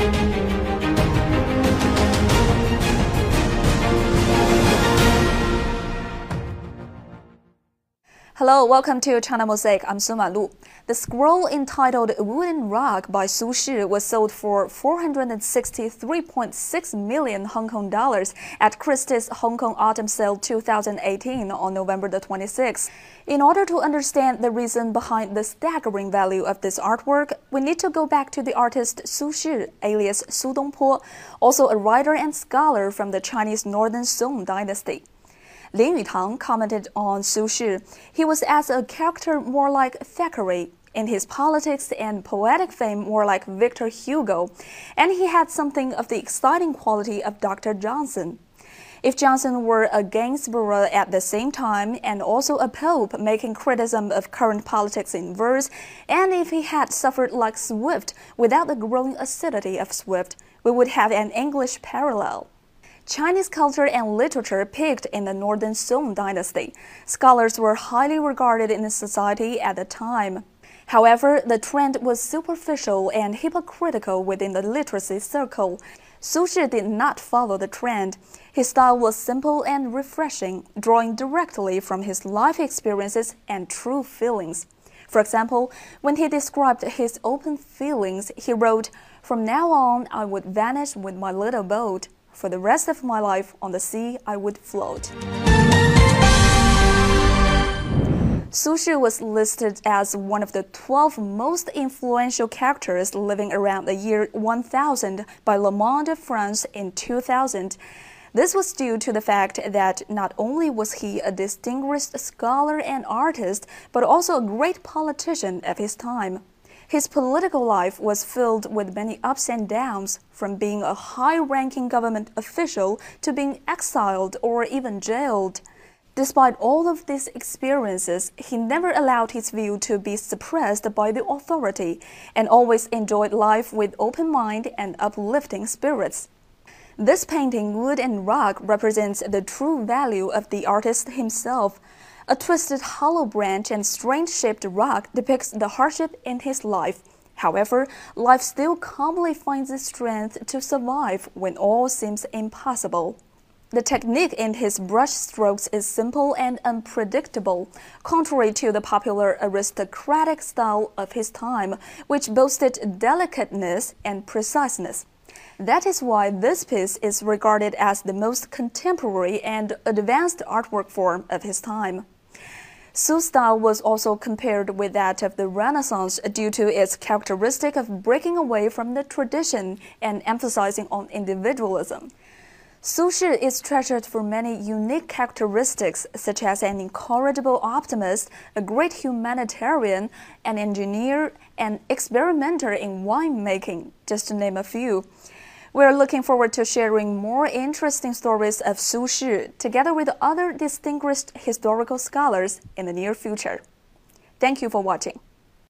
Música Hello, welcome to China Mosaic. I'm Su Lu. The scroll entitled Wood and Rock by Su Shi was sold for 463.6 million Hong Kong dollars at Christie's Hong Kong Autumn Sale 2018 on November the 26th. In order to understand the reason behind the staggering value of this artwork, we need to go back to the artist Su Shi, alias Su Dongpo, also a writer and scholar from the Chinese Northern Song dynasty. Lin Yutang commented on Su Shi. He was as a character more like Thackeray, in his politics and poetic fame more like Victor Hugo, and he had something of the exciting quality of Dr. Johnson. If Johnson were a Gainsborough at the same time and also a Pope making criticism of current politics in verse, and if he had suffered like Swift without the growing acidity of Swift, we would have an English parallel. Chinese culture and literature peaked in the Northern Song dynasty. Scholars were highly regarded in society at the time. However, the trend was superficial and hypocritical within the literacy circle. Su Shi did not follow the trend. His style was simple and refreshing, drawing directly from his life experiences and true feelings. For example, when he described his open feelings, he wrote, From now on, I would vanish with my little boat. For the rest of my life on the sea, I would float. Su Shi was listed as one of the 12 most influential characters living around the year 1000 by Le Monde France in 2000. This was due to the fact that not only was he a distinguished scholar and artist, but also a great politician of his time. His political life was filled with many ups and downs, from being a high ranking government official to being exiled or even jailed. Despite all of these experiences, he never allowed his view to be suppressed by the authority and always enjoyed life with open mind and uplifting spirits. This painting, Wood and Rock, represents the true value of the artist himself a twisted hollow branch and strange shaped rock depicts the hardship in his life. However, life still calmly finds the strength to survive when all seems impossible. The technique in his brush strokes is simple and unpredictable, contrary to the popular aristocratic style of his time, which boasted delicateness and preciseness. That is why this piece is regarded as the most contemporary and advanced artwork form of his time. Su's style was also compared with that of the Renaissance due to its characteristic of breaking away from the tradition and emphasizing on individualism. Su Shi is treasured for many unique characteristics, such as an incorrigible optimist, a great humanitarian, an engineer, an experimenter in winemaking, just to name a few. We're looking forward to sharing more interesting stories of Su Shi together with other distinguished historical scholars in the near future. Thank you for watching.